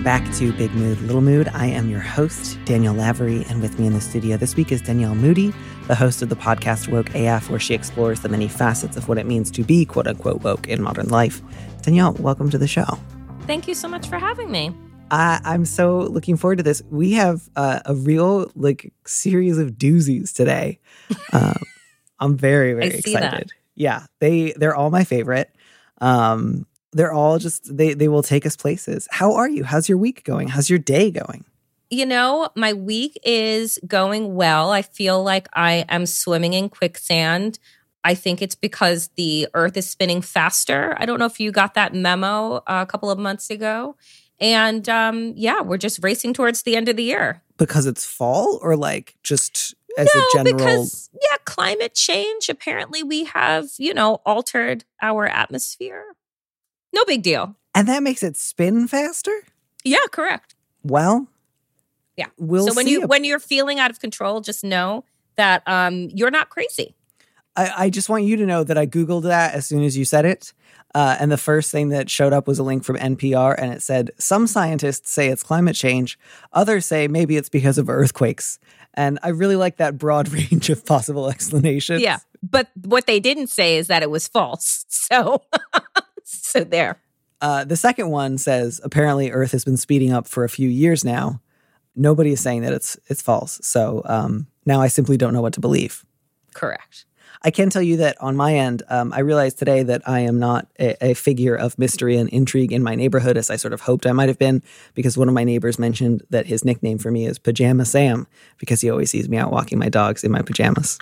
Welcome back to Big Mood, Little Mood. I am your host, Danny Lavery, and with me in the studio this week is Danielle Moodie, the host of the podcast Woke AF, where she explores the many facets of what it means to be quote unquote woke in modern life. Danielle, welcome to the show. Thank you so much for having me. I, I'm so looking forward to this. We have uh, a real like series of doozies today. Um, I'm very very see that. excited. Yeah, they they're all my favorite. Um, they're all just they they will take us places. How are you? How's your week going? How's your day going? You know, my week is going well. I feel like I am swimming in quicksand. I think it's because the earth is spinning faster. I don't know if you got that memo uh, a couple of months ago. And um, yeah, we're just racing towards the end of the year. Because it's fall or like just as no, a general because yeah, climate change. Apparently, we have you know altered our atmosphere. No big deal. and that makes it spin faster? Yeah, correct. Well, Yeah. we'll so when you when you're feeling out of control, just know that um, you're not crazy. I, I just want you to know that I Googled that as soon as you said it. Uh, and the first thing that showed up was a link from NPR, and it said, Some scientists say it's climate change, others say maybe it's because of earthquakes. And I really like that broad range of possible explanations. Yeah. But what they didn't say is that it was false. So, so there. Uh, the second one says, apparently Earth has been speeding up for a few years now. Nobody is saying that it's it's false. So um, now I simply don't know what to believe. Correct. I can tell you that on my end, um, I realized today that I am not a, a figure of mystery and intrigue in my neighborhood as I sort of hoped I might have been, because one of my neighbors mentioned that his nickname for me is Pajama Sam because he always sees me out walking my dogs in my pajamas.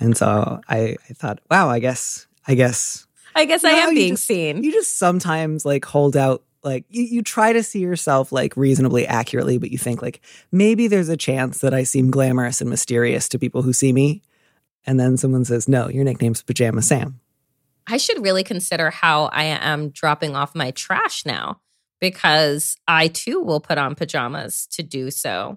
And so I, I thought, wow, I guess, I guess I guess I am being just- seen. you just sometimes like hold out like you, you try to see yourself like reasonably accurately but you think like maybe there's a chance that i seem glamorous and mysterious to people who see me and then someone says no your nickname's pajama sam I should really consider how I am dropping off my trash now because I too will put on pajamas to do so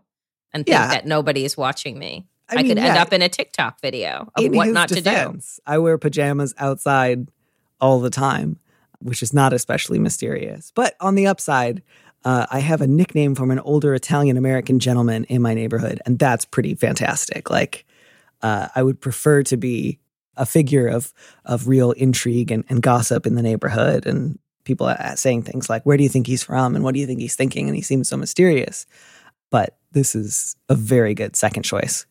and think Yeah. that nobody is watching me. I, mean, could end yeah, up in a TikTok video of in what his not to do. i wear pajamas outside all the time which is not especially mysterious but on the upside uh, I have a nickname from an older Italian American gentleman in my neighborhood, and that's pretty fantastic. Like, uh, I would prefer to be a figure of of real intrigue and, and gossip in the neighborhood, and people uh, saying things like, "Where do you think he's from?" and "What do you think he's thinking?" and he seems so mysterious. But this is a very good second choice.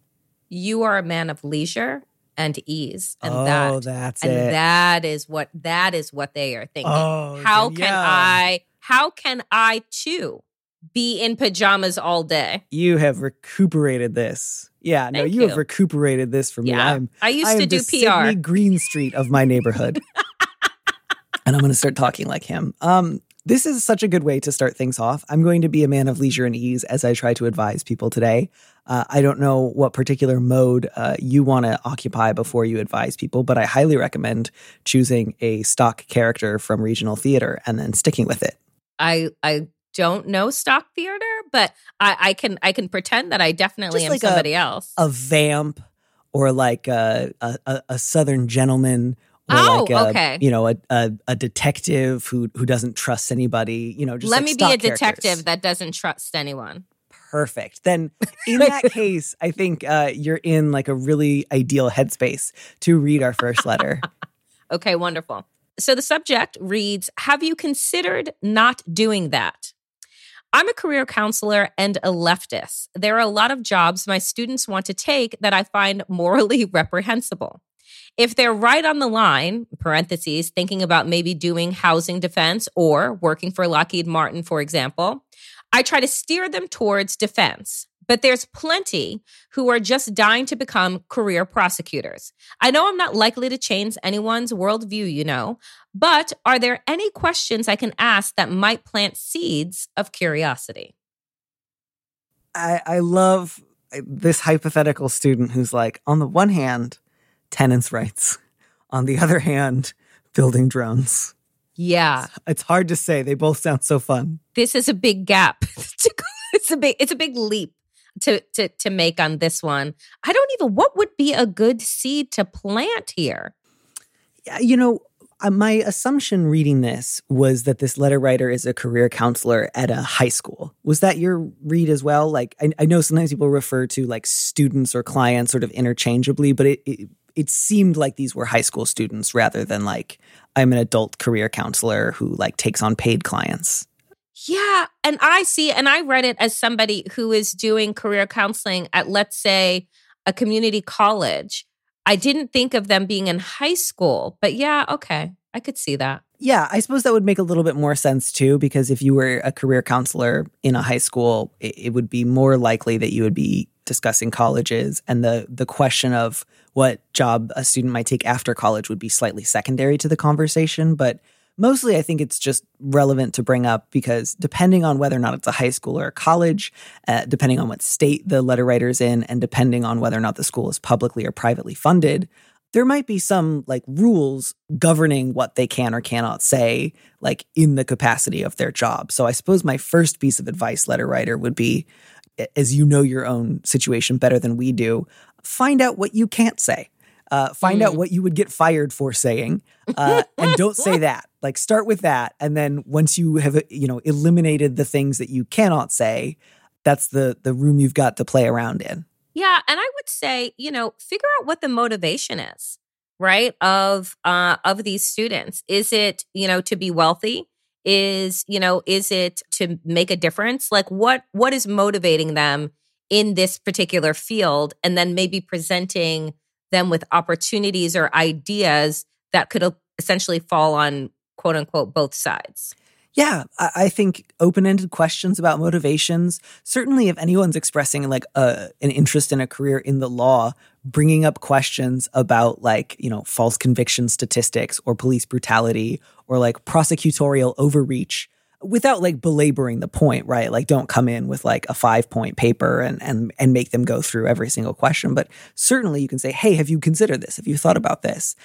You are a man of leisure and ease. And oh, that that's and it. that is what that is what they are thinking. Oh, how can I how can I too be in pajamas all day? you have recuperated this. Yeah, no, Thank you, have recuperated this for me. Yeah. I'm I used I to do PR. Sydney Greenstreet of my neighborhood. and I'm going to start talking like him. Um, this is such a good way to start things off. I'm going to be a man of leisure and ease as I try to advise people today. Uh, I don't know what particular mode uh, you want to occupy before you advise people, but I highly recommend choosing a stock character from regional theater and then sticking with it. I I don't know stock theater, but I, I can I can pretend that I definitely Just am like a- somebody else. A vamp or like a, a, a, a southern gentleman Oh, like a, okay. you know, a, a, a detective who, who doesn't trust anybody, you know, just Let like me be a detective that doesn't trust anyone. perfect. Then in that case, I think uh, you're in like a really ideal headspace to read our first letter. Okay, wonderful. So the subject reads Have you considered not doing that? I'm a career counselor and a leftist. There are a lot of jobs my students want to take that I find morally reprehensible. If they're right on the line, parentheses, thinking about maybe doing housing defense or working for Lockheed Martin, for example, I try to steer them towards defense. But there's plenty who are just dying to become career prosecutors. I know I'm not likely to change anyone's worldview, you know, but are there any questions I can ask that might plant seeds of curiosity? I, I love uh, this hypothetical student who's like, on the one hand, tenants' rights, on the other hand, building drones. Yeah. It's hard to say. They both sound so fun. This is a big gap. it's a big it's a big leap to to to make on this one. I don't even what would be a good seed to plant here? Yeah, you know, uh, my assumption reading this was that this letter writer is a career counselor at a high school. Was that your read as well? Like, I, I know sometimes people refer to like students or clients sort of interchangeably, but it, it it seemed like these were high school students rather than like I'm an adult career counselor who like takes on paid clients. Yeah. And I see, and I read it as somebody who is doing career counseling at, let's say, a community college. I didn't think of them being in high school, but yeah, okay. I could see that. Yeah, I suppose that would make a little bit more sense too, because if you were a career counselor in a high school, it, it would be more likely that you would be discussing colleges and the the question of what job a student might take after college would be slightly secondary to the conversation. But mostly, I think it's just relevant to bring up because depending on whether or not it's a high school or a college, uh, depending on what state the letter writer's in, and depending on whether or not the school is publicly or privately funded, there might be some like rules governing what they can or cannot say, like in the capacity of their job. So I suppose my first piece of advice, letter writer, would be as you know your own situation better than we do, find out what you can't say. Uh, find mm. out what you would get fired for saying, uh, and don't say that. Like start with that, and then once you have you know eliminated the things that you cannot say, that's the the room you've got to play around in. Yeah, and I would say you know figure out what the motivation is, right? Of uh, of these students, is it you know to be wealthy? Is you know is it to make a difference like what what is motivating them in this particular field and then maybe presenting them with opportunities or ideas that could essentially fall on quote unquote both sides yeah, I think open-ended questions about motivations. Certainly, if anyone's expressing like a, an interest in a career in the law, bringing up questions about like you know false conviction statistics or police brutality or like prosecutorial overreach without like belaboring the point right? Like don't come in with like a five point paper and and and make them go through every single question. But certainly you can say hey have you considered this? Have you thought about this?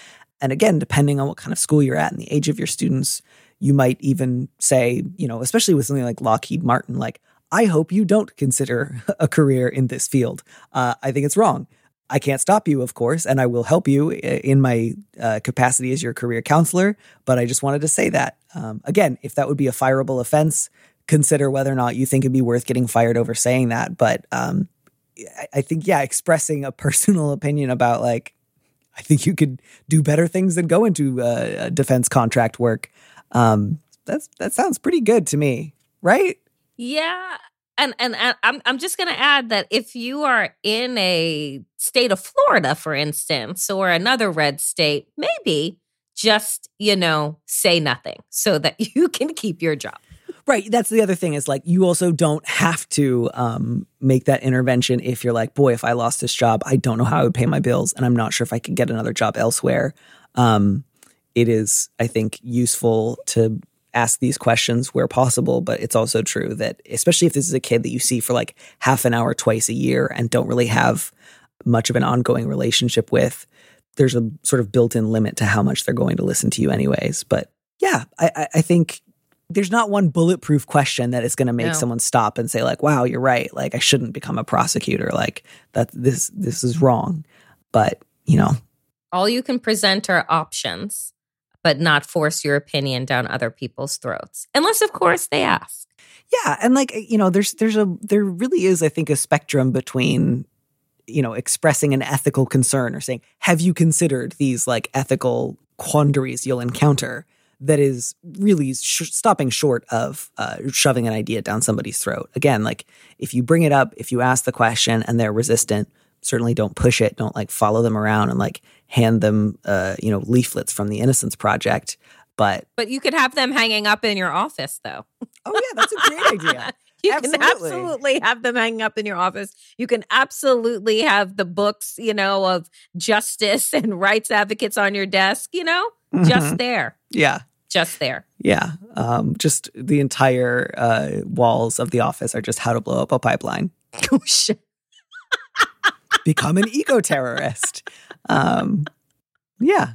And again depending on what kind of school you're at and the age of your students you might even say you know especially with something like lockheed martin like i hope you don't consider a career in this field. Uh, i think it's wrong I can't stop you, of course, and I will help you in my uh, capacity as your career counselor. But I just wanted to say that. Um, again, if that would be a fireable offense, consider whether or not you think it'd be worth getting fired over saying that. But um, I think, yeah, expressing a personal opinion about like, I think you could do better things than go into uh, defense contract work. Um, that's that sounds pretty good to me, right? Yeah, and and I'm I'm just going to add that if you are in a state of Florida, for instance, or another red state, maybe just you know say nothing so that you can keep your job. Right. That's the other thing is like you also don't have to um, make that intervention if you're like, boy, if I lost this job, I don't know how I would pay my bills, and I'm not sure if I could get another job elsewhere. Um, it is, I think, useful to ask these questions where possible, but it's also true that especially if this is a kid that you see for like half an hour twice a year and don't really have much of an ongoing relationship with, there's a sort of built-in limit to how much they're going to listen to you anyways. But yeah, I, I think there's not one bulletproof question that is going to make no. someone stop and say like, "Wow, you're right. Like I shouldn't become a prosecutor. Like that this this is wrong." But you know, all you can present are options but not force your opinion down other people's throats. Unless, of course, they ask. Yeah. And like, you know, there's, there's a, there really is, I think, a spectrum between, you know, expressing an ethical concern or saying, have you considered these like ethical quandaries you'll encounter? That is really sh- stopping short of uh, shoving an idea down somebody's throat. Again, like if you bring it up, if you ask the question and they're resistant, certainly don't push it. Don't like follow them around and like hand them, uh, you know, leaflets from the Innocence Project. But but you could have them hanging up in your office, though. Oh yeah, that's a great idea. you absolutely. can absolutely have them hanging up in your office. You can absolutely have the books, you know, of justice and rights advocates on your desk. You know, mm-hmm. just there. Yeah, just there. Yeah, um, just the entire uh, walls of the office are just how to blow up a pipeline. Oh shit. Become an eco terrorist. Um, yeah.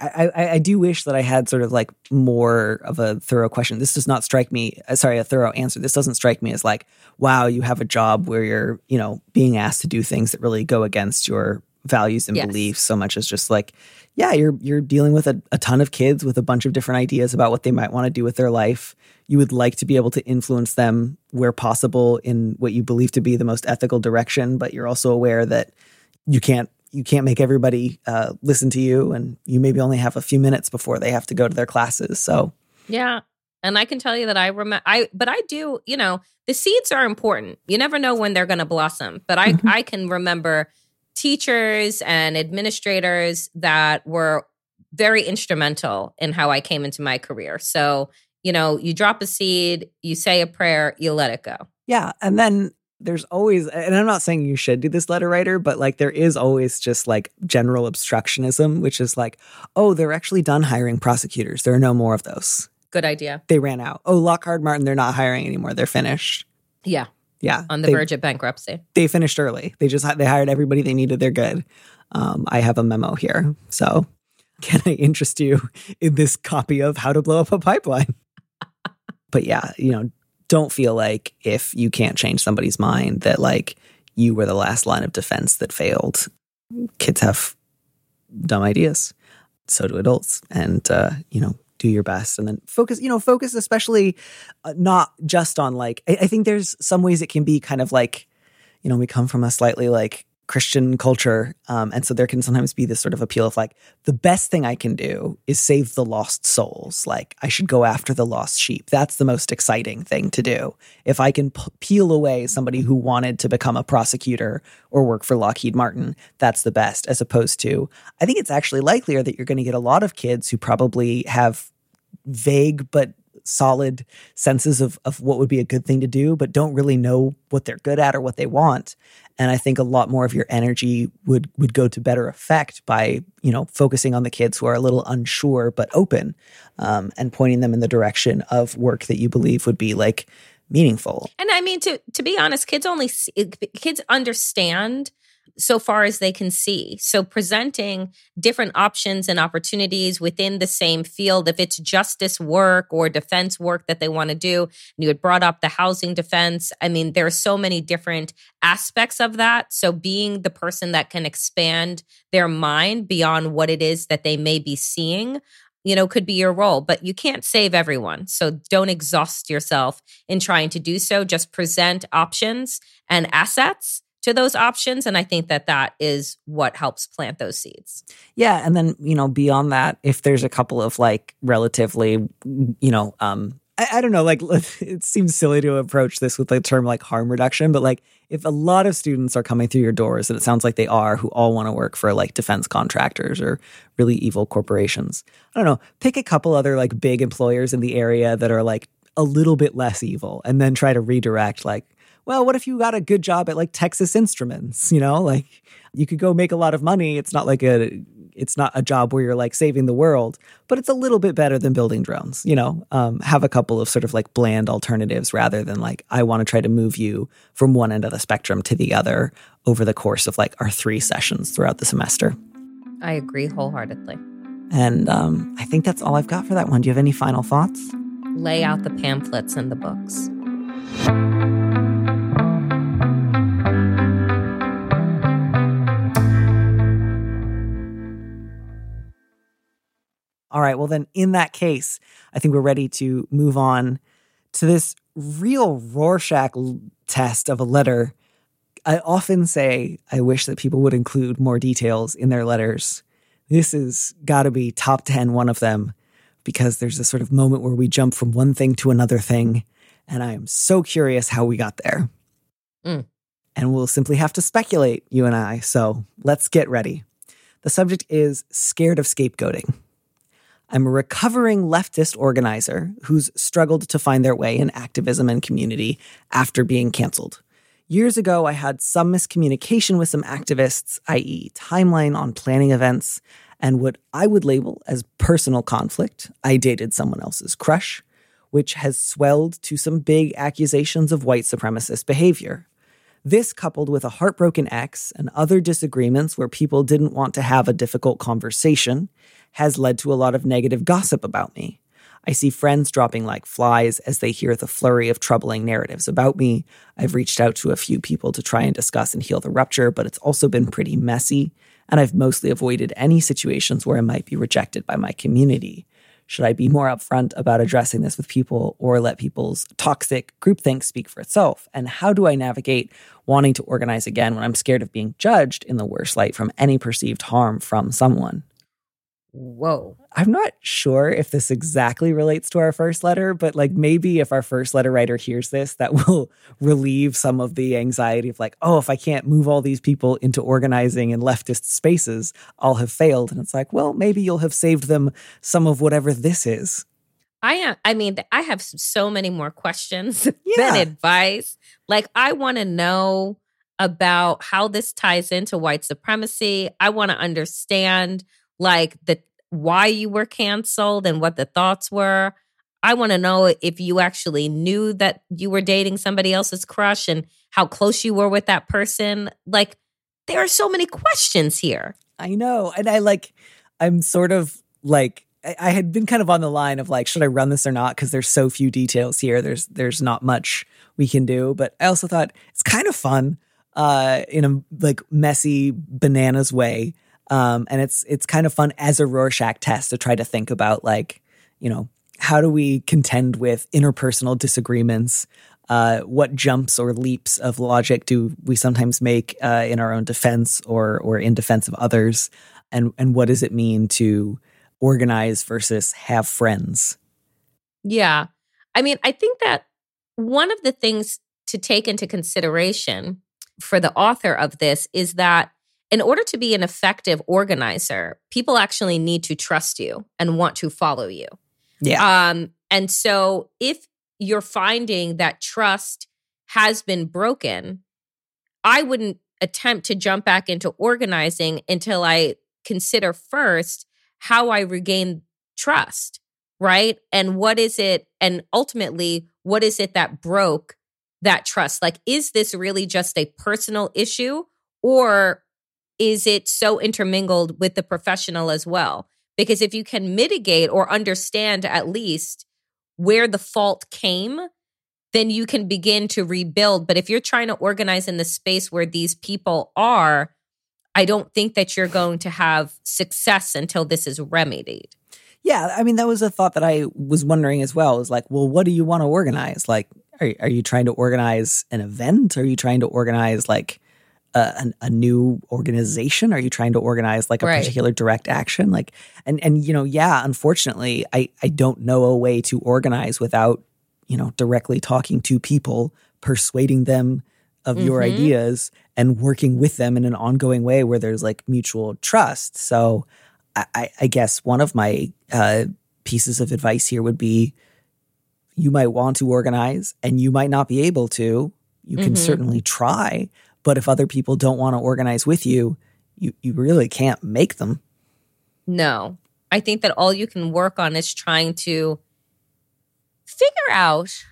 I, I, I, do wish that I had sort of like more of a thorough question. This does not strike me, uh, sorry, a thorough answer. This doesn't strike me as like, wow, you have a job where you're, you know, being asked to do things that really go against your values and yes. beliefs so much as just like, yeah, you're you're dealing with a, a ton of kids with a bunch of different ideas about what they might want to do with their life. You would like to be able to influence them where possible in what you believe to be the most ethical direction, but you're also aware that you can't you can't make everybody uh, listen to you, and you maybe only have a few minutes before they have to go to their classes. So yeah, and I can tell you that I remember I but I do, you know, the seeds are important. You never know when they're going to blossom, but I mm-hmm. I can remember teachers and administrators that were very instrumental in how I came into my career. So, you know, you drop a seed, you say a prayer, you let it go. Yeah, and then there's always and i'm not saying you should do this letter writer but like there is always just like general obstructionism which is like oh they're actually done hiring prosecutors. There are no more of those. Good idea. They ran out. Oh lockheed martin they're not hiring anymore. They're finished. Yeah yeah on the they, verge of bankruptcy they finished early they just they hired everybody they needed they're good um, i have a memo here so can i interest you in this copy of how to blow up a pipeline but yeah you know don't feel like if you can't change somebody's mind that like you were the last line of defense that failed. Kids have dumb ideas. So do adults. And, uh, you know, do your best and then focus, you know, focus especially uh, not just on like, I, I think there's some ways it can be kind of like, you know, we come from a slightly like Christian culture. Um, and so there can sometimes be this sort of appeal of like, the best thing I can do is save the lost souls. Like, I should go after the lost sheep. That's the most exciting thing to do. If I can p- peel away somebody who wanted to become a prosecutor or work for Lockheed Martin, that's the best, as opposed to, I think it's actually likelier that you're going to get a lot of kids who probably have vague but solid senses of, of what would be a good thing to do, but don't really know what they're good at or what they want. And I think a lot more of your energy would would go to better effect by you know focusing on the kids who are a little unsure but open, um, and pointing them in the direction of work that you believe would be like meaningful. And I mean to to be honest, kids only see, kids understand so far as they can see. So presenting different options and opportunities within the same field, if it's justice work or defense work that they want to do, you had brought up the housing defense. I mean, there are so many different aspects of that. So being the person that can expand their mind beyond what it is that they may be seeing you know, could be your role, but you can't save everyone. So don't exhaust yourself in trying to do so. Just present options and assets to those options. And I think that that is what helps plant those seeds. Yeah. And then, you know, beyond that, if there's a couple of like relatively, you know, um, I, I don't know, like it seems silly to approach this with the term like harm reduction, but like if a lot of students are coming through your doors, and it sounds like they are, who all want to work for like defense contractors or really evil corporations, I don't know, pick a couple other like big employers in the area that are like a little bit less evil and then try to redirect like well, what if you got a good job at like Texas Instruments? You know, like you could go make a lot of money. It's not like a it's not a job where you're like saving the world, but it's a little bit better than building drones. You know, um, have a couple of sort of like bland alternatives rather than like I want to try to move you from one end of the spectrum to the other over the course of like our three sessions throughout the semester. I agree wholeheartedly. And um, I think that's all I've got for that one. Do you have any final thoughts? Lay out the pamphlets and the books. All right. Well, then, in that case, I think we're ready to move on to this real Rorschach test of a letter. I often say I wish that people would include more details in their letters. This has got to be top 10 one of them because there's a sort of moment where we jump from one thing to another thing. And I am so curious how we got there. Mm. And we'll simply have to speculate, you and I. So let's get ready. The subject is scared of scapegoating. I'm a recovering leftist organizer who's struggled to find their way in activism and community after being canceled. Years ago, I had some miscommunication with some activists, i.e., timeline on planning events, and what I would label as personal conflict. I dated someone else's crush, which has swelled to some big accusations of white supremacist behavior. This, coupled with a heartbroken ex and other disagreements where people didn't want to have a difficult conversation, has led to a lot of negative gossip about me. I see friends dropping like flies as they hear the flurry of troubling narratives about me. I've reached out to a few people to try and discuss and heal the rupture, but it's also been pretty messy, and I've mostly avoided any situations where I might be rejected by my community. Should I be more upfront about addressing this with people or let people's toxic groupthink speak for itself? And how do I navigate wanting to organize again when I'm scared of being judged in the worst light from any perceived harm from someone? Whoa. I'm not sure if this exactly relates to our first letter, but like maybe if our first letter writer hears this, that will relieve some of the anxiety of like, oh, if I can't move all these people into organizing in leftist spaces, I'll have failed. And it's like, well, maybe you'll have saved them some of whatever this is. I am. I mean, I have so many more questions Yeah. than advice. Like, I want to know about how this ties into white supremacy. I want to understand, like, the why you were canceled and what the thoughts were. I want to know if you actually knew that you were dating somebody else's crush and how close you were with that person. Like, there are so many questions here. I know. And I like, I'm sort of like, I had been kind of on the line of like, should I run this or not? Because there's so few details here. There's there's not much we can do. But I also thought it's kind of fun, uh, in a like messy bananas way. Um, and it's it's kind of fun as a Rorschach test to try to think about like, you know, how do we contend with interpersonal disagreements? Uh, what jumps or leaps of logic do we sometimes make uh, in our own defense or or in defense of others? And and what does it mean to organize versus have friends? Yeah. I mean, I think that one of the things to take into consideration for the author of this is that in order to be an effective organizer, people actually need to trust you and want to follow you. Yeah. Um, and so if you're finding that trust has been broken, I wouldn't attempt to jump back into organizing until I consider first how I regain trust, right? And what is it? And ultimately, what is it that broke that trust? Like, is this really just a personal issue or is it so intermingled with the professional as well? Because if you can mitigate or understand at least where the fault came, then you can begin to rebuild. But if you're trying to organize in the space where these people are, I don't think that you're going to have success until this is remedied. Yeah, I mean that was a thought that I was wondering as well. Is like, well, what do you want to organize? Like, are are you trying to organize an event? Are you trying to organize like a, an, a new organization? Are you trying to organize like a Right. particular direct action? Like, and and you know, yeah, unfortunately, I I don't know a way to organize without you know directly talking to people, persuading them of your Mhm. ideas, and working with them in an ongoing way where there's like mutual trust. So. I- I, guess one of my uh, pieces of advice here would be you might want to organize and you might not be able to. You can Mhm. certainly try, but if other people don't want to organize with you, you, you really can't make them. No, I think that all you can work on is trying to figure out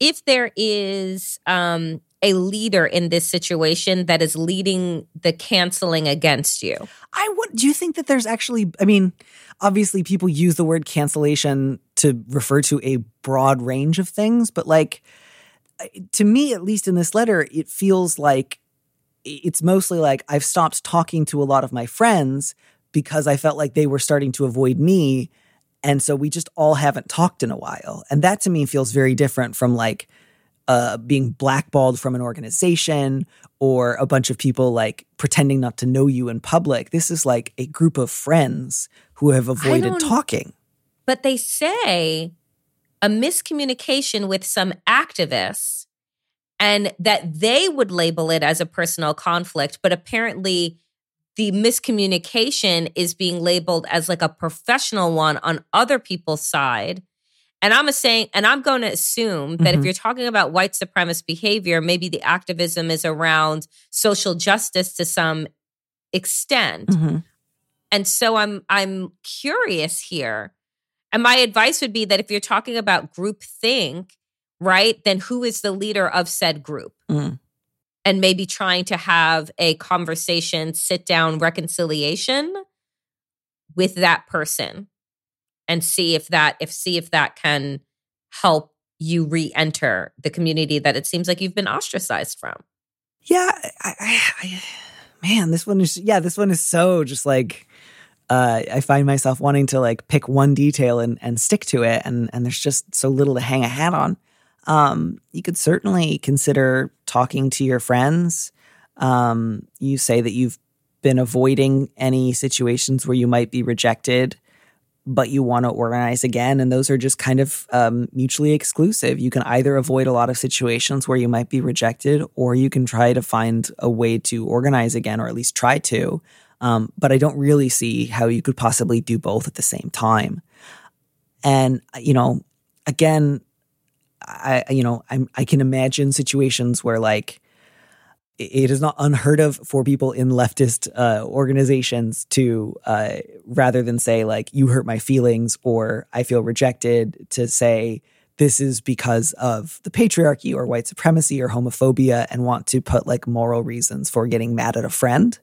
if there is um, a leader in this situation that is leading the canceling against you. I would. Do you think that there's actually? I mean, obviously, people use the word cancellation to refer to a broad range of things, but like to me, at least in this letter, it feels like it's mostly like I've stopped talking to a lot of my friends because I felt like they were starting to avoid me. And so we just all haven't talked in a while. And that to me feels very different from like uh, being blackballed from an organization or a bunch of people like pretending not to know you in public. This is like a group of friends who have avoided talking. But they say a miscommunication with some activists and that they would label it as a personal conflict, but apparently the miscommunication is being labeled as like a professional one on other people's side. And I'm a saying, and I'm going to assume that if Mhm. you're talking about white supremacist behavior, maybe the activism is around social justice to some extent. Mhm. And so I'm I'm curious here. And my advice would be that if you're talking about group think, right, then who is the leader of said group? Mm. and maybe trying to have a conversation, sit down reconciliation with that person and see if that if see if that can help you re-enter the community that it seems like you've been ostracized from. Yeah, I, I, I, man, this one is yeah, this one is so just like uh, I find myself wanting to like pick one detail and and stick to it, and and there's just so little to hang a hat on. Um, you could certainly consider talking to your friends. Um, you say that you've been avoiding any situations where you might be rejected but you want to organize again. And those are just kind of um, mutually exclusive. You can either avoid a lot of situations where you might be rejected, or you can try to find a way to organize again, or at least try to. Um, but I don't really see how you could possibly do both at the same time. And, you know, again, I, you know, I'm, I can imagine situations where like, it is not unheard of for people in leftist uh, organizations to uh, rather than say like you hurt my feelings or i feel rejected to say this is because of the patriarchy or white supremacy or homophobia and want to put like moral reasons for getting mad at a friend.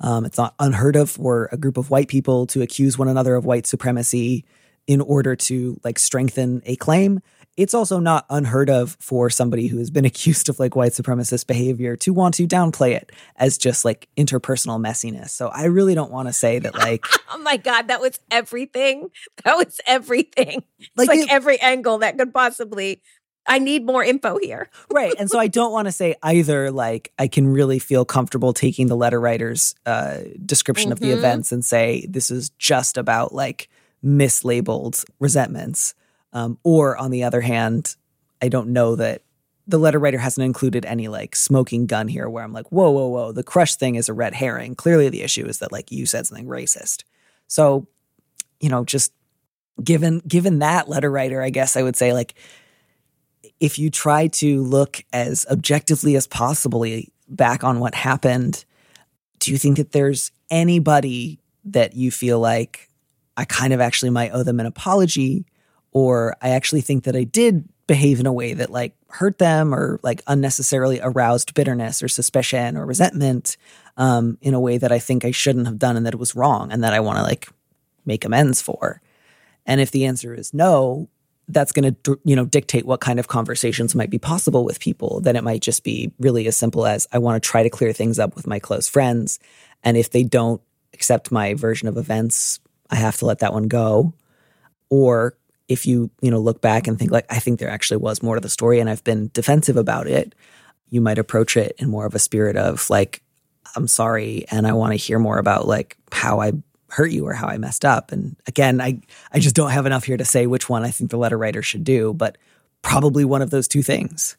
Um, it's not unheard of for a group of white people to accuse one another of white supremacy in order to like strengthen a claim it's also not unheard of for somebody who has been accused of like white supremacist behavior to want to downplay it as just like interpersonal messiness. So I really don't want to say that like Oh my god, that was everything. That was everything. Like, like it, every angle that could possibly I need more info here. right. And so I don't want to say either like I can really feel comfortable taking the letter writer's uh, description mm-hmm. of the mm-hmm. events and say this is just about like mislabeled resentments um, or on the other hand, I don't know that the letter writer hasn't included any like smoking gun here where I'm like, whoa, whoa, whoa, the crush thing is a red herring. Clearly the issue is that like you said something racist. So, you know, just given given that letter writer, I guess I would say like if you try to look as objectively as possibly back on what happened, do you think that there's anybody that you feel like I kind of actually might owe them an apology or I actually think that I did behave in a way that like hurt them or like unnecessarily aroused bitterness or suspicion or resentment um, in a way that I think I shouldn't have done and that it was wrong and that I want to like make amends for. And if the answer is no, that's going to you know dictate what kind of conversations might be possible with people. Then it might just be really as simple as I want to try to clear things up with my close friends, and if they don't accept my version of events, I have to let that one go. Or if you you know look back and think like i think there actually was more to the story and i've been defensive about it you might approach it in more of a spirit of like i'm sorry and i want to hear more about like how i hurt you or how i messed up and again i i just don't have enough here to say which one i think the letter writer should do but probably one of those two things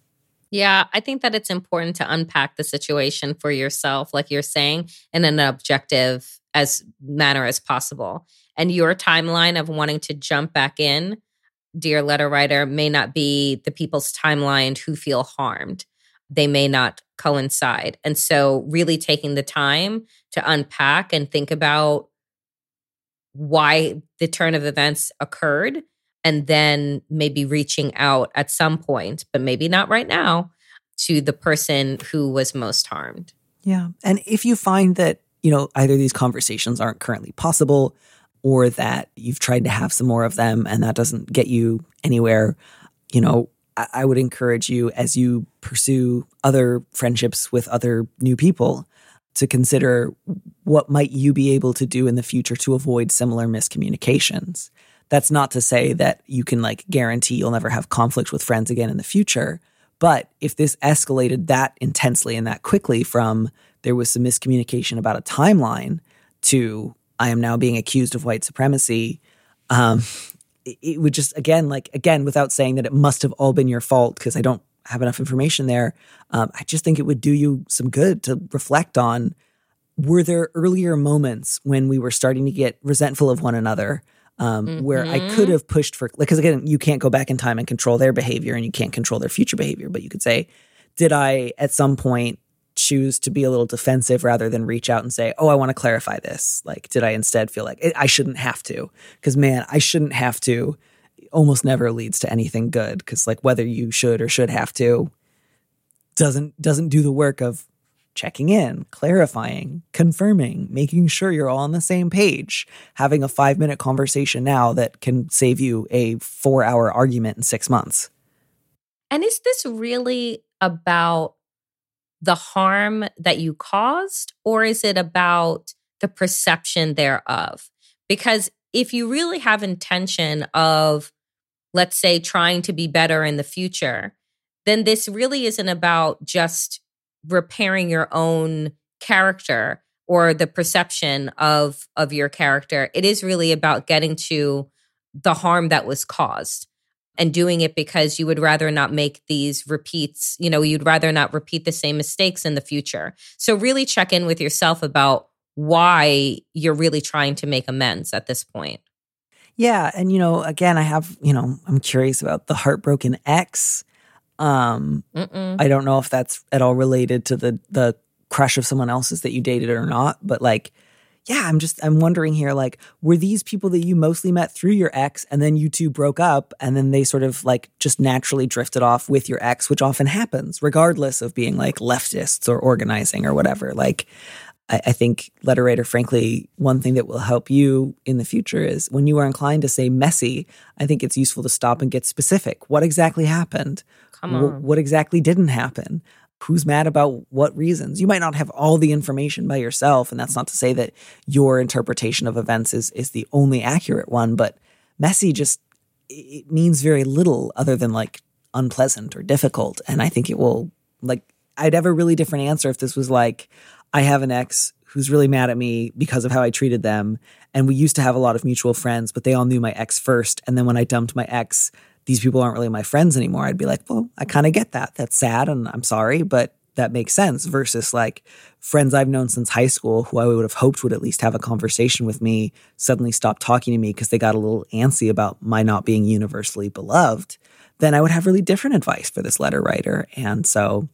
yeah, I think that it's important to unpack the situation for yourself, like you're saying, in an objective as manner as possible. And your timeline of wanting to jump back in, dear letter writer, may not be the people's timeline who feel harmed. They may not coincide. And so, really taking the time to unpack and think about why the turn of events occurred, and then maybe reaching out at some point, but maybe not right now, to the person who was most harmed. Yeah. And if you find that, you know, either these conversations aren't currently possible, or that you've tried to have some more of them and that doesn't get you anywhere, you know, I, I would encourage you as you pursue other friendships with other new people to consider what might you be able to do in the future to avoid similar miscommunications. That's not to say that you can like guarantee you'll never have conflict with friends again in the future. But if this escalated that intensely and that quickly from there was some miscommunication about a timeline to I am now being accused of white supremacy. Um, it, it would just again, like again, without saying that it must have all been your fault because I don't have enough information there. Um, I just think it would do you some good to reflect on: were there earlier moments when we were starting to get resentful of one another? Um, mm-hmm. Where I could mm-hmm. have pushed for, because again, you can't go back in time and control their behavior, and you can't control their future behavior. But you could say, did I at some point choose to be a little defensive rather than reach out and say, "Oh, I want to clarify this." Like, did I instead feel like I shouldn't have to? Because man, I shouldn't have to. Almost never leads to anything good. Because like whether you should or should have to, doesn't doesn't do the work of checking in, clarifying, confirming, making sure you're all on the same page, having a 5-minute conversation now that can save you a 4-hour argument in 6 months. And is this really about the harm that you caused or is it about the perception thereof? Because if you really have intention of let's say trying to be better in the future, then this really isn't about just repairing your own character or the perception of of your character it is really about getting to the harm that was caused and doing it because you would rather not make these repeats you know you'd rather not repeat the same mistakes in the future. So really check in with yourself about why you're really trying to make amends at this point. Yeah and you know again i have you know i'm curious about the heartbroken ex. Um, Mm-mm. I don't know if that's at all related to the the crush of someone else's that you dated or not, but like, yeah, I'm just I'm wondering here, like, were these people that you mostly met through your ex, and then you two broke up, and then they sort of like just naturally drifted off with your ex, which often happens, regardless of being like leftists or organizing or whatever. Like, I, I think letter writer, frankly, one thing that will help you in the future is when you are inclined to say messy, I think it's useful to stop and get specific. What exactly happened? Come on. what exactly didn't happen? Who's mad about what reasons? You might not have all the information by yourself, and that's not to say that your interpretation of events is is the only accurate one, but messy just it means very little other than like unpleasant or difficult. And I think it will like I'd have a really different answer if this was like, I have an ex who's really mad at me because of how I treated them. And we used to have a lot of mutual friends, but they all knew my ex first. And then when I dumped my ex, these people aren't really my friends anymore, I'd be like, well, I kind of get that. That's sad and I'm sorry, but that makes sense versus like friends I've known since high school who I would have hoped would at least have a conversation with me suddenly stopped talking to me because they got a little antsy about my not being universally beloved, then I would have really different advice for this letter writer. And so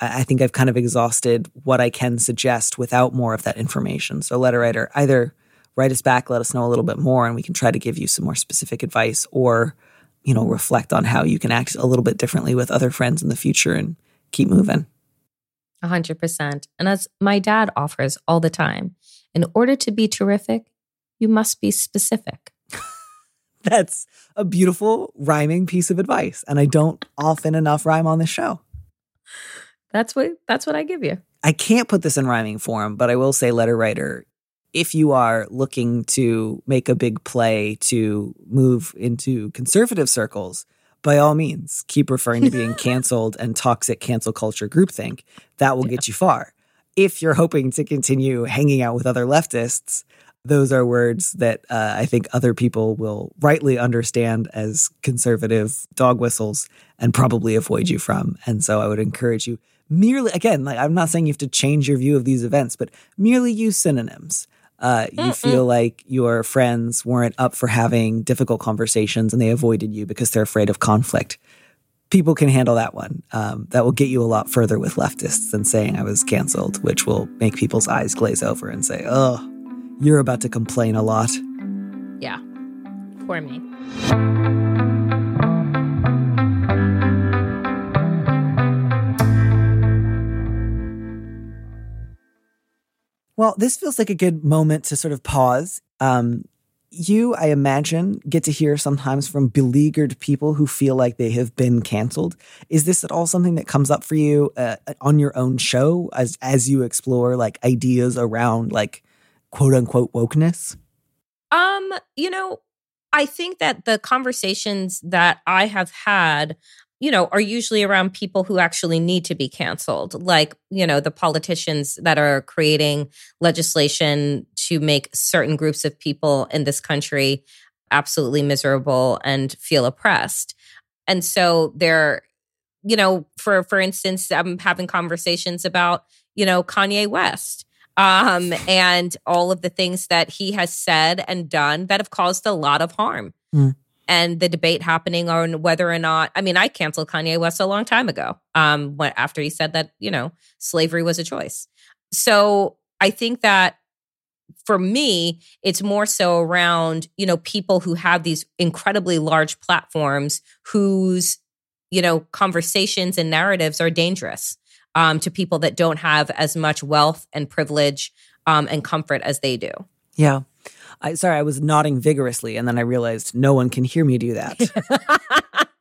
I think I've kind of exhausted what I can suggest without more of that information. So, letter writer, either write us back, let us know a little bit more, and we can try to give you some more specific advice, or you know, reflect on how you can act a little bit differently with other friends in the future and keep moving. A hundred percent. And as my dad offers all the time, in order to be terrific, you must be specific. That's a beautiful rhyming piece of advice. And I don't often enough rhyme on the show. That's what that's what I give you. I can't put this in rhyming form, but I will say letter writer if you are looking to make a big play to move into conservative circles, by all means, keep referring to being canceled and toxic cancel culture groupthink. That will yeah. get you far. If you're hoping to continue hanging out with other leftists, those are words that uh, I think other people will rightly understand as conservative dog whistles and probably avoid you from. And so I would encourage you merely, again, like I'm not saying you have to change your view of these events, but merely use synonyms uh, you Mm-mm. feel like your friends weren't up for having difficult conversations and they avoided you because they're afraid of conflict. People can handle that one. Um, that will get you a lot further with leftists than saying I was canceled, which will make people's eyes glaze over and say, oh, you're about to complain a lot. Yeah. Poor me. Well, this feels like a good moment to sort of pause. Um, you, I imagine, get to hear sometimes from beleaguered people who feel like they have been canceled. Is this at all something that comes up for you uh, on your own show as as you explore like ideas around like quote unquote wokeness? Um, you know, I think that the conversations that I have had you know, are usually around people who actually need to be canceled, like, you know, the politicians that are creating legislation to make certain groups of people in this country absolutely miserable and feel oppressed. And so they're, you know, for for instance, I'm having conversations about, you know, Kanye West um, and all of the things that he has said and done that have caused a lot of harm. Mm and the debate happening on whether or not I mean I canceled Kanye West a long time ago um when after he said that you know slavery was a choice. So I think that for me it's more so around you know people who have these incredibly large platforms whose you know, conversations and narratives are dangerous um, to people that don't have as much wealth and privilege um, and comfort as they do. Yeah. I sorry, I was nodding vigorously and then I realized no one can hear me do that.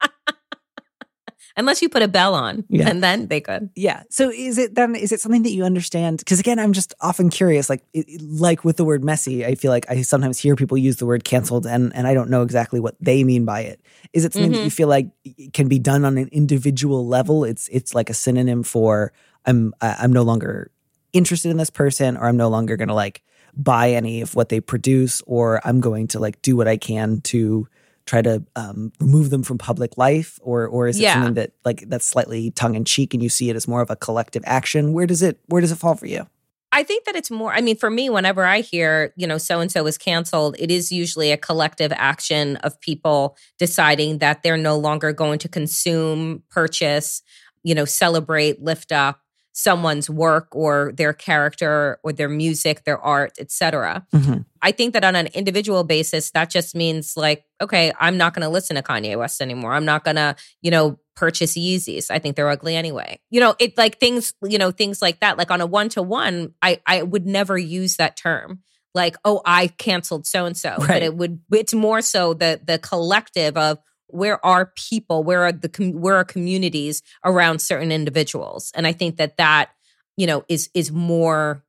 Unless you put a bell on, Yeah. and then they could. yeah. So is it then is it something that you understand because again I'm just often curious like it, like with the word messy I feel like I sometimes hear people use the word canceled and and I don't know exactly what they mean by it. Is it something that Mhm. you feel like it can be done on an individual level? It's it's like a synonym for I'm I'm no longer interested in this person or I'm no longer going to like buy any of what they produce or I'm going to like do what I can to try to um, remove them from public life? Or or is it Yeah. something that like that's slightly tongue in cheek and you see it as more of a collective action? Where does it where does it fall for you? I think that it's more, I mean, for me, whenever I hear, you know, so and so is canceled, it is usually a collective action of people deciding that they're no longer going to consume, purchase, you know, celebrate, lift up someone's work or their character or their music, their art, etc. Mm-hmm. I think that on an individual basis, that just means like, okay, I'm not going to listen to Kanye West anymore. I'm not going to, you know, purchase Yeezys. I think they're ugly anyway. You know, it like things, you know, things like that. Like on a one to one, I I would never use that term. Like, oh, I canceled so and so. But it would. It's more so the the collective of where are people, where are the com- where are communities around certain individuals, and I think that that you know is is more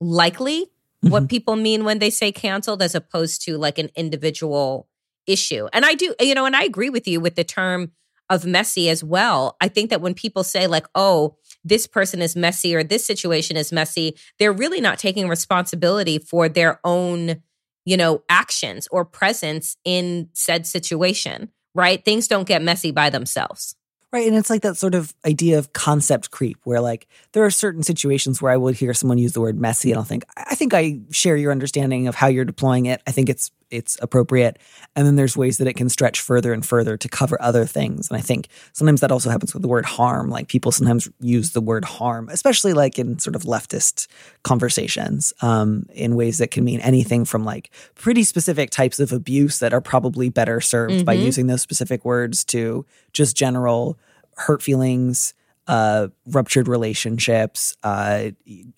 likely what mm-hmm. people mean when they say canceled as opposed to like an individual issue. And I do, you know, and I agree with you with the term of messy as well. I think that when people say like, oh, this person is messy or this situation is messy, they're really not taking responsibility for their own, you know, actions or presence in said situation, right? Things don't get messy by themselves. Right. And it's like that sort of idea of concept creep where like there are certain situations where I would hear someone use the word messy and I'll think, I think I share your understanding of how you're deploying it. I think it's it's appropriate. And then there's ways that it can stretch further and further to cover other things. And I think sometimes that also happens with the word harm. Like people sometimes use the word harm, especially like in sort of leftist conversations, um, in ways that can mean anything from like pretty specific types of abuse that are probably better served by Mhm. using those specific words to just general hurt feelings, uh, ruptured relationships, uh,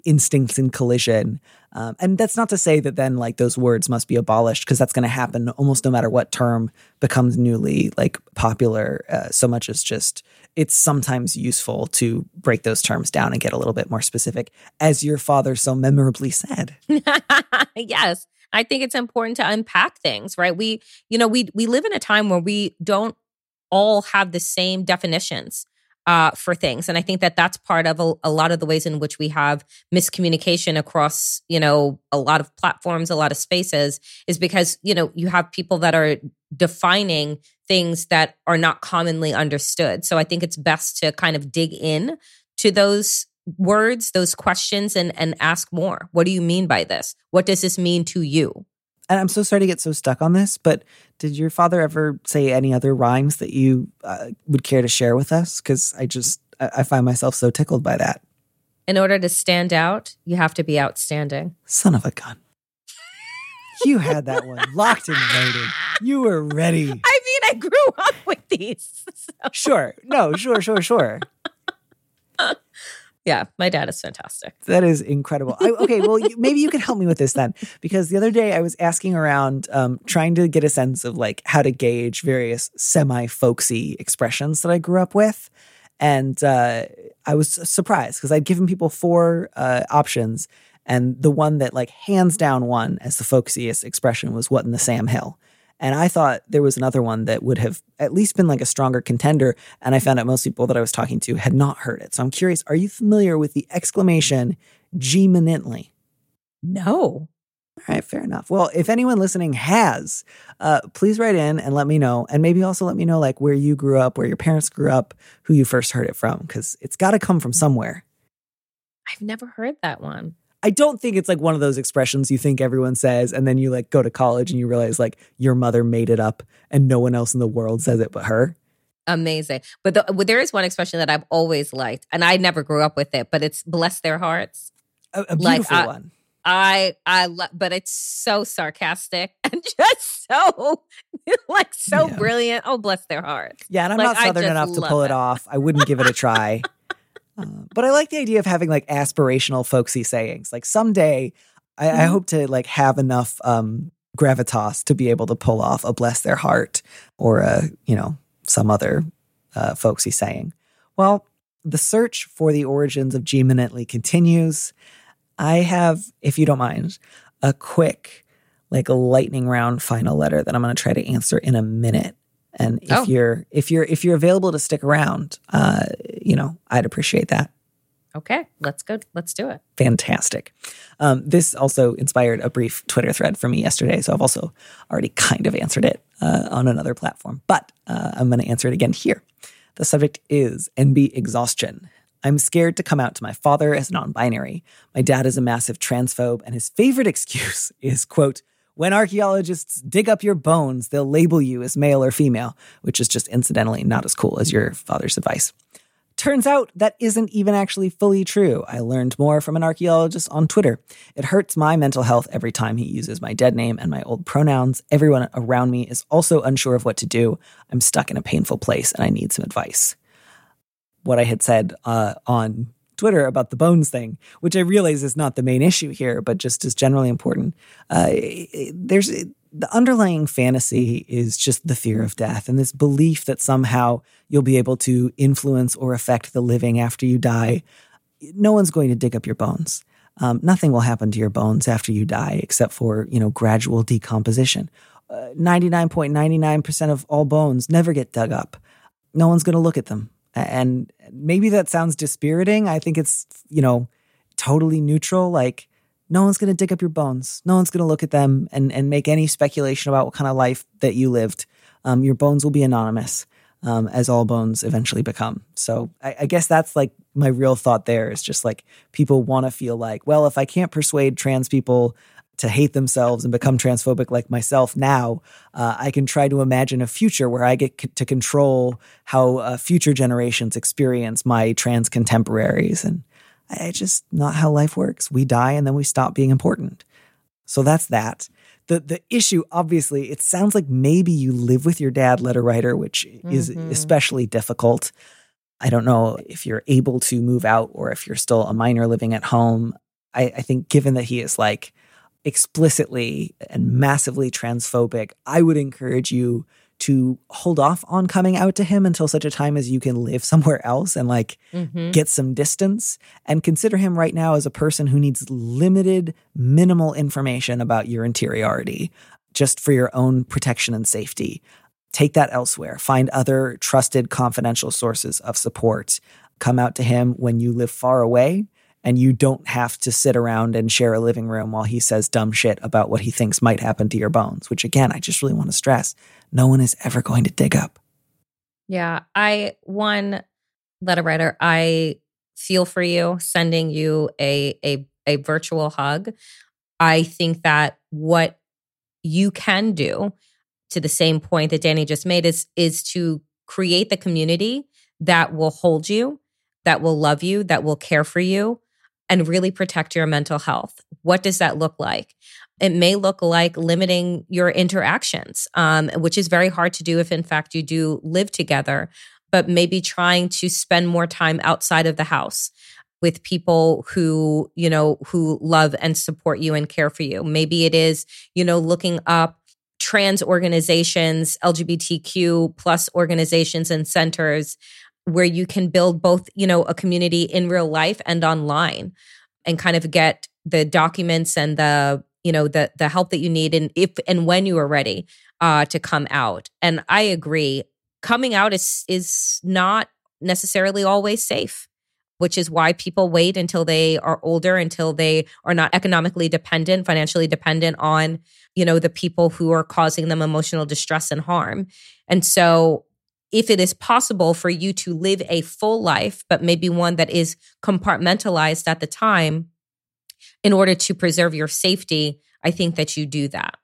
instincts in collision. Um, and that's not to say that then like those words must be abolished because that's going to happen almost no matter what term becomes newly like popular. Uh, so much as just it's sometimes useful to break those terms down and get a little bit more specific, as your father so memorably said. yes. I think it's important to unpack things, right? We, you know, we we live in a time where we don't all have the same definitions uh, for things, and I think that that's part of a, a lot of the ways in which we have miscommunication across, you know, a lot of platforms, a lot of spaces, is because you know you have people that are defining things that are not commonly understood. So I think it's best to kind of dig in to those words, those questions, and and ask more. What do you mean by this? What does this mean to you? And I'm so sorry to get so stuck on this, but did your father ever say any other rhymes that you uh, would care to share with us? Because I just I, I find myself so tickled by that. In order to stand out, you have to be outstanding. Son of a gun. You had that one locked and loaded. You were ready. I mean, I grew up with these. So, Sure. No, sure, sure, sure. yeah, my dad is fantastic. That is incredible. I, okay, well, you, maybe you could help me with this then, because the other day I was asking around, um, trying to get a sense of like how to gauge various semi folksy expressions that I grew up with, and uh, I was surprised because I'd given people four uh, options, and the one that like hands down won as the folksiest expression was "What in the Sam Hill." And I thought there was another one that would have at least been like a stronger contender. And I found out most people that I was talking to had not heard it. So I'm curious are you familiar with the exclamation G minently? No. All right, fair enough. Well, if anyone listening has, uh, please write in and let me know. And maybe also let me know like where you grew up, where your parents grew up, who you first heard it from, because it's got to come from somewhere. I've never heard that one. I don't think it's like one of those expressions you think everyone says, and then you like go to college and you realize like your mother made it up and no one else in the world says it but her. Amazing. But the, well, there is one expression that I've always liked, and I never grew up with it, but it's bless their hearts. A, a Like, beautiful uh, one. I I love, but it's so sarcastic and just so like so yeah. brilliant. Oh, bless their hearts. Yeah, and I'm like, not southern enough to pull it. it off. I wouldn't give it a try. uh, but I like the idea of having like aspirational, folksy sayings. Like someday, I, mm-hmm. I hope to like have enough um, gravitas to be able to pull off a bless their heart or a you know some other uh, folksy saying. Well, the search for the origins of G continues. I have, if you don't mind, a quick, like a lightning round final letter that I'm going to try to answer in a minute. And if oh. you're if you're if you're available to stick around, uh, you know, I'd appreciate that. Okay, let's go. Let's do it. Fantastic. Um, this also inspired a brief Twitter thread for me yesterday, so I've also already kind of answered it uh, on another platform, but uh, I'm going to answer it again here. The subject is NB exhaustion. I'm scared to come out to my father as non binary. My dad is a massive transphobe, and his favorite excuse is, quote, when archaeologists dig up your bones, they'll label you as male or female, which is just incidentally not as cool as your father's advice. Turns out that isn't even actually fully true. I learned more from an archaeologist on Twitter. It hurts my mental health every time he uses my dead name and my old pronouns. Everyone around me is also unsure of what to do. I'm stuck in a painful place and I need some advice what I had said uh, on Twitter about the bones thing, which I realize is not the main issue here, but just is generally important. Uh, there's the underlying fantasy is just the fear of death and this belief that somehow you'll be able to influence or affect the living after you die. No one's going to dig up your bones. Um, nothing will happen to your bones after you die except for you know gradual decomposition. Uh, 99.99% of all bones never get dug up. No one's going to look at them. And maybe that sounds dispiriting. I think it's, you know, totally neutral. Like, no one's going to dig up your bones. No one's going to look at them and, and make any speculation about what kind of life that you lived. Um, your bones will be anonymous, um, as all bones eventually become. So I, I guess that's like my real thought there is just like people want to feel like, well, if I can't persuade trans people to hate themselves and become transphobic like myself now, uh, I can try to imagine a future where I get c- to control how uh, future generations experience my trans contemporaries. And it's just not how life works. We die and then we stop being important. So that's that. The, the issue, obviously, it sounds like maybe you live with your dad, letter writer, which mm-hmm. is especially difficult. I don't know if you're able to move out or if you're still a minor living at home. I, I think, given that he is like explicitly and massively transphobic, I would encourage you to hold off on coming out to him until such a time as you can live somewhere else and like mm-hmm. get some distance. And consider him right now as a person who needs limited minimal information about your interiority just for your own protection and safety. Take that elsewhere. Find other trusted confidential sources of support. Come out to him when you live far away and you don't have to sit around and share a living room while he says dumb shit about what he thinks might happen to your bones, which again, I just really want to stress no one is ever going to dig up. Yeah. I, one letter writer, I feel for you sending you a, a, a virtual hug. I think that what you can do to the same point that Danny just made is, is to create the community that will hold you, that will love you, that will care for you, and really protect your mental health. What does that look like? It may look like limiting your interactions, um, which is very hard to do if, in fact, you do live together, but maybe trying to spend more time outside of the house with people who, you know, who love and support you and care for you. Maybe it is, you know, looking up trans organizations, LGBTQ plus organizations and centers where you can build both, you know, a community in real life and online and kind of get the documents and the, you know, the the help that you need and if and when you are ready uh to come out. And I agree, coming out is is not necessarily always safe which is why people wait until they are older until they are not economically dependent financially dependent on you know the people who are causing them emotional distress and harm and so if it is possible for you to live a full life, but maybe one that is compartmentalized at the time, in order to preserve your safety, I think that you do that.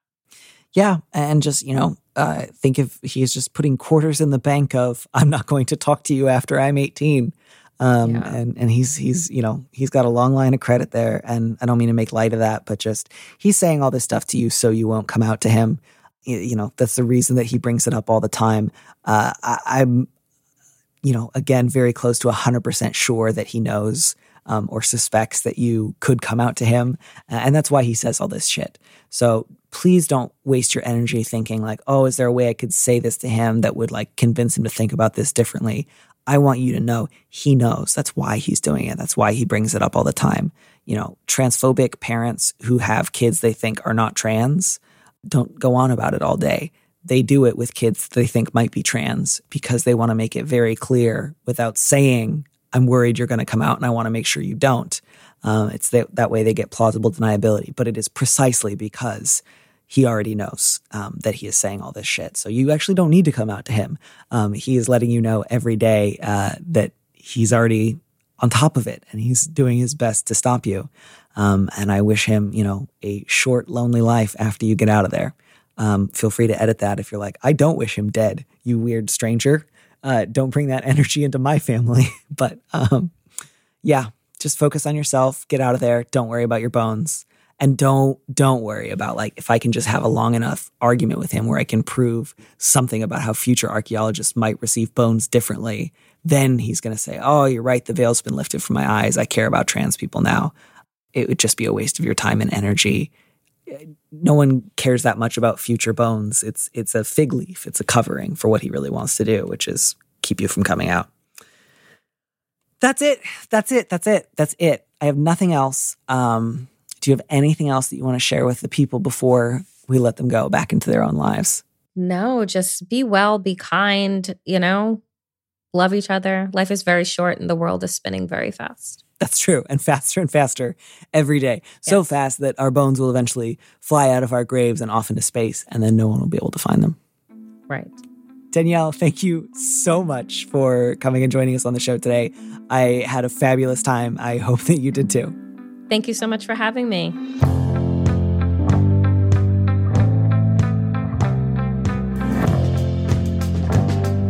Yeah. And just, you know, uh, think if he's just putting quarters in the bank of, I'm not going to talk to you after I'm 18. Um, yeah. and, and he's, he's, you know, he's got a long line of credit there. And I don't mean to make light of that, but just he's saying all this stuff to you so you won't come out to him. You, know, that's the reason that he brings it up all the time. Uh, I, I'm, you know, again, very close to 100% sure that he knows um, or suspects that you could come out to him. And that's why he says all this shit. So please don't waste your energy thinking, like, oh, is there a way I could say this to him that would like convince him to think about this differently? I want you to know he knows. That's why he's doing it. That's why he brings it up all the time. You know, transphobic parents who have kids they think are not trans don't go on about it all day. They do it with kids they think might be trans because they want to make it very clear without saying, I'm worried you're going to come out and I want to make sure you don't. Um, it's that, that way they get plausible deniability, but it is precisely because he already knows um, that he is saying all this shit. So you actually don't need to come out to him. Um, he is letting you know every day uh, that he's already on top of it and he's doing his best to stop you. Um, and I wish him, you know, a short, lonely life after you get out of there. Um, feel free to edit that if you're like, I don't wish him dead, you weird stranger. Uh, don't bring that energy into my family. but um, yeah, just focus on yourself. Get out of there. Don't worry about your bones. And don't don't worry about like if I can just have a long enough argument with him where I can prove something about how future archaeologists might receive bones differently, then he's going to say, "Oh, you're right. The veil's been lifted from my eyes. I care about trans people now." It would just be a waste of your time and energy. No one cares that much about future bones. It's it's a fig leaf. It's a covering for what he really wants to do, which is keep you from coming out. That's it. That's it. That's it. That's it. I have nothing else. Um, do you have anything else that you want to share with the people before we let them go back into their own lives? No, just be well, be kind, you know, love each other. Life is very short and the world is spinning very fast. That's true. And faster and faster every day. So yes. fast that our bones will eventually fly out of our graves and off into space, and then no one will be able to find them. Right. Danielle, thank you so much for coming and joining us on the show today. I had a fabulous time. I hope that you did too. Thank you so much for having me.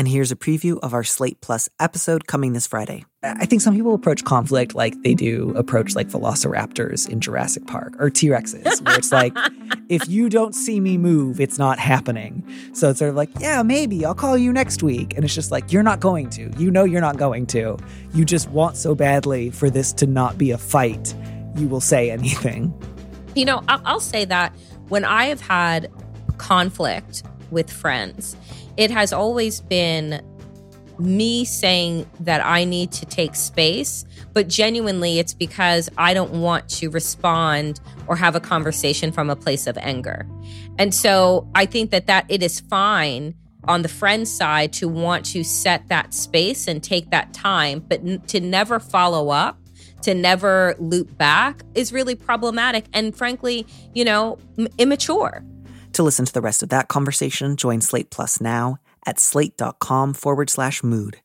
And here's a preview of our Slate Plus episode coming this Friday. I think some people approach conflict like they do approach like velociraptors in Jurassic Park or T Rexes, where it's like, if you don't see me move, it's not happening. So it's sort of like, yeah, maybe I'll call you next week. And it's just like, you're not going to. You know, you're not going to. You just want so badly for this to not be a fight, you will say anything. You know, I'll say that when I have had conflict with friends, it has always been me saying that I need to take space, but genuinely it's because I don't want to respond or have a conversation from a place of anger. And so I think that that it is fine on the friend side to want to set that space and take that time, but n- to never follow up, to never loop back is really problematic and frankly, you know, m- immature. To listen to the rest of that conversation, join Slate Plus now at slate.com forward slash mood.